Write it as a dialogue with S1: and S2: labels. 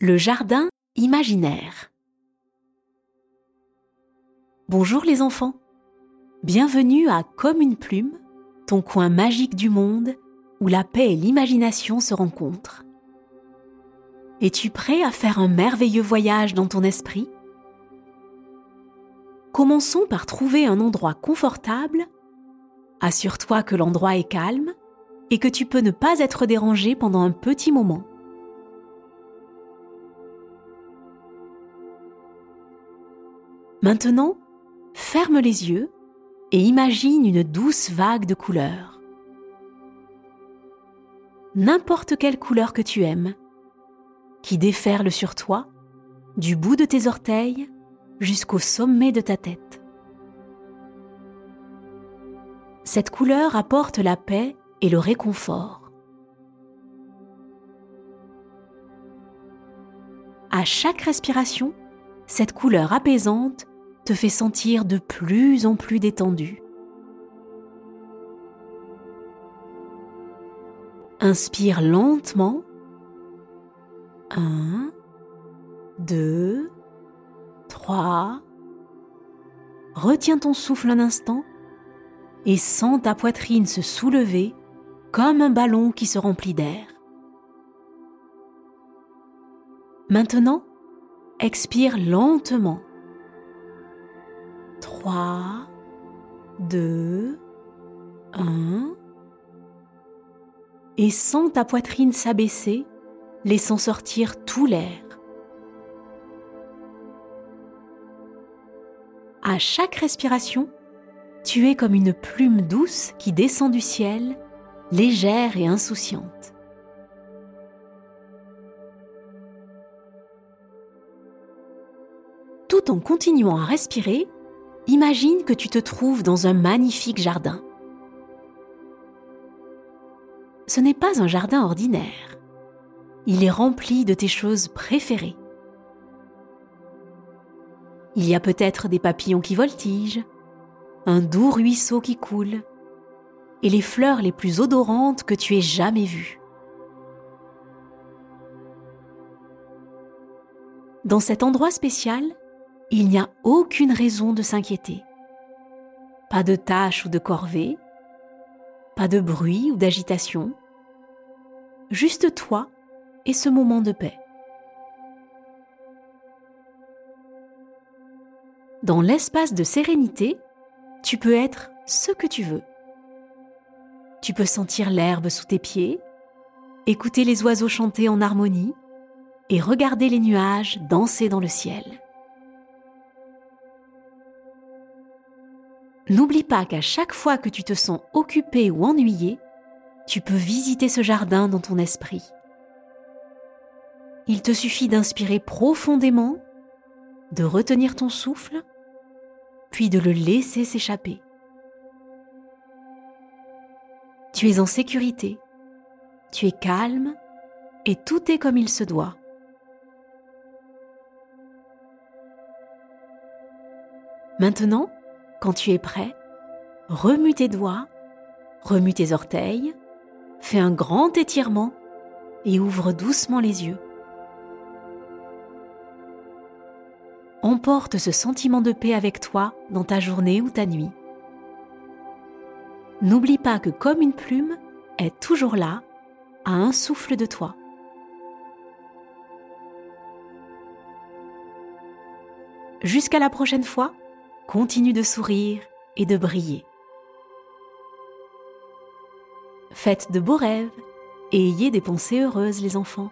S1: Le jardin imaginaire. Bonjour les enfants. Bienvenue à Comme une plume, ton coin magique du monde où la paix et l'imagination se rencontrent. Es-tu prêt à faire un merveilleux voyage dans ton esprit? Commençons par trouver un endroit confortable. Assure-toi que l'endroit est calme et que tu peux ne pas être dérangé pendant un petit moment. Maintenant, ferme les yeux et imagine une douce vague de couleurs. N'importe quelle couleur que tu aimes, qui déferle sur toi, du bout de tes orteils jusqu'au sommet de ta tête. Cette couleur apporte la paix et le réconfort. À chaque respiration, cette couleur apaisante te fait sentir de plus en plus détendu. Inspire lentement. 1, 2, 3. Retiens ton souffle un instant et sens ta poitrine se soulever comme un ballon qui se remplit d'air. Maintenant, expire lentement. 3, 2, 1. Et sens ta poitrine s'abaisser, laissant sortir tout l'air. À chaque respiration, tu es comme une plume douce qui descend du ciel, légère et insouciante. Tout en continuant à respirer, Imagine que tu te trouves dans un magnifique jardin. Ce n'est pas un jardin ordinaire. Il est rempli de tes choses préférées. Il y a peut-être des papillons qui voltigent, un doux ruisseau qui coule, et les fleurs les plus odorantes que tu aies jamais vues. Dans cet endroit spécial, il n'y a aucune raison de s'inquiéter. Pas de tâches ou de corvées, pas de bruit ou d'agitation, juste toi et ce moment de paix. Dans l'espace de sérénité, tu peux être ce que tu veux. Tu peux sentir l'herbe sous tes pieds, écouter les oiseaux chanter en harmonie et regarder les nuages danser dans le ciel. N'oublie pas qu'à chaque fois que tu te sens occupé ou ennuyé, tu peux visiter ce jardin dans ton esprit. Il te suffit d'inspirer profondément, de retenir ton souffle, puis de le laisser s'échapper. Tu es en sécurité, tu es calme et tout est comme il se doit. Maintenant, quand tu es prêt, remue tes doigts, remue tes orteils, fais un grand étirement et ouvre doucement les yeux. Emporte ce sentiment de paix avec toi dans ta journée ou ta nuit. N'oublie pas que comme une plume est toujours là, à un souffle de toi. Jusqu'à la prochaine fois continue de sourire et de briller. Faites de beaux rêves et ayez des pensées heureuses les enfants.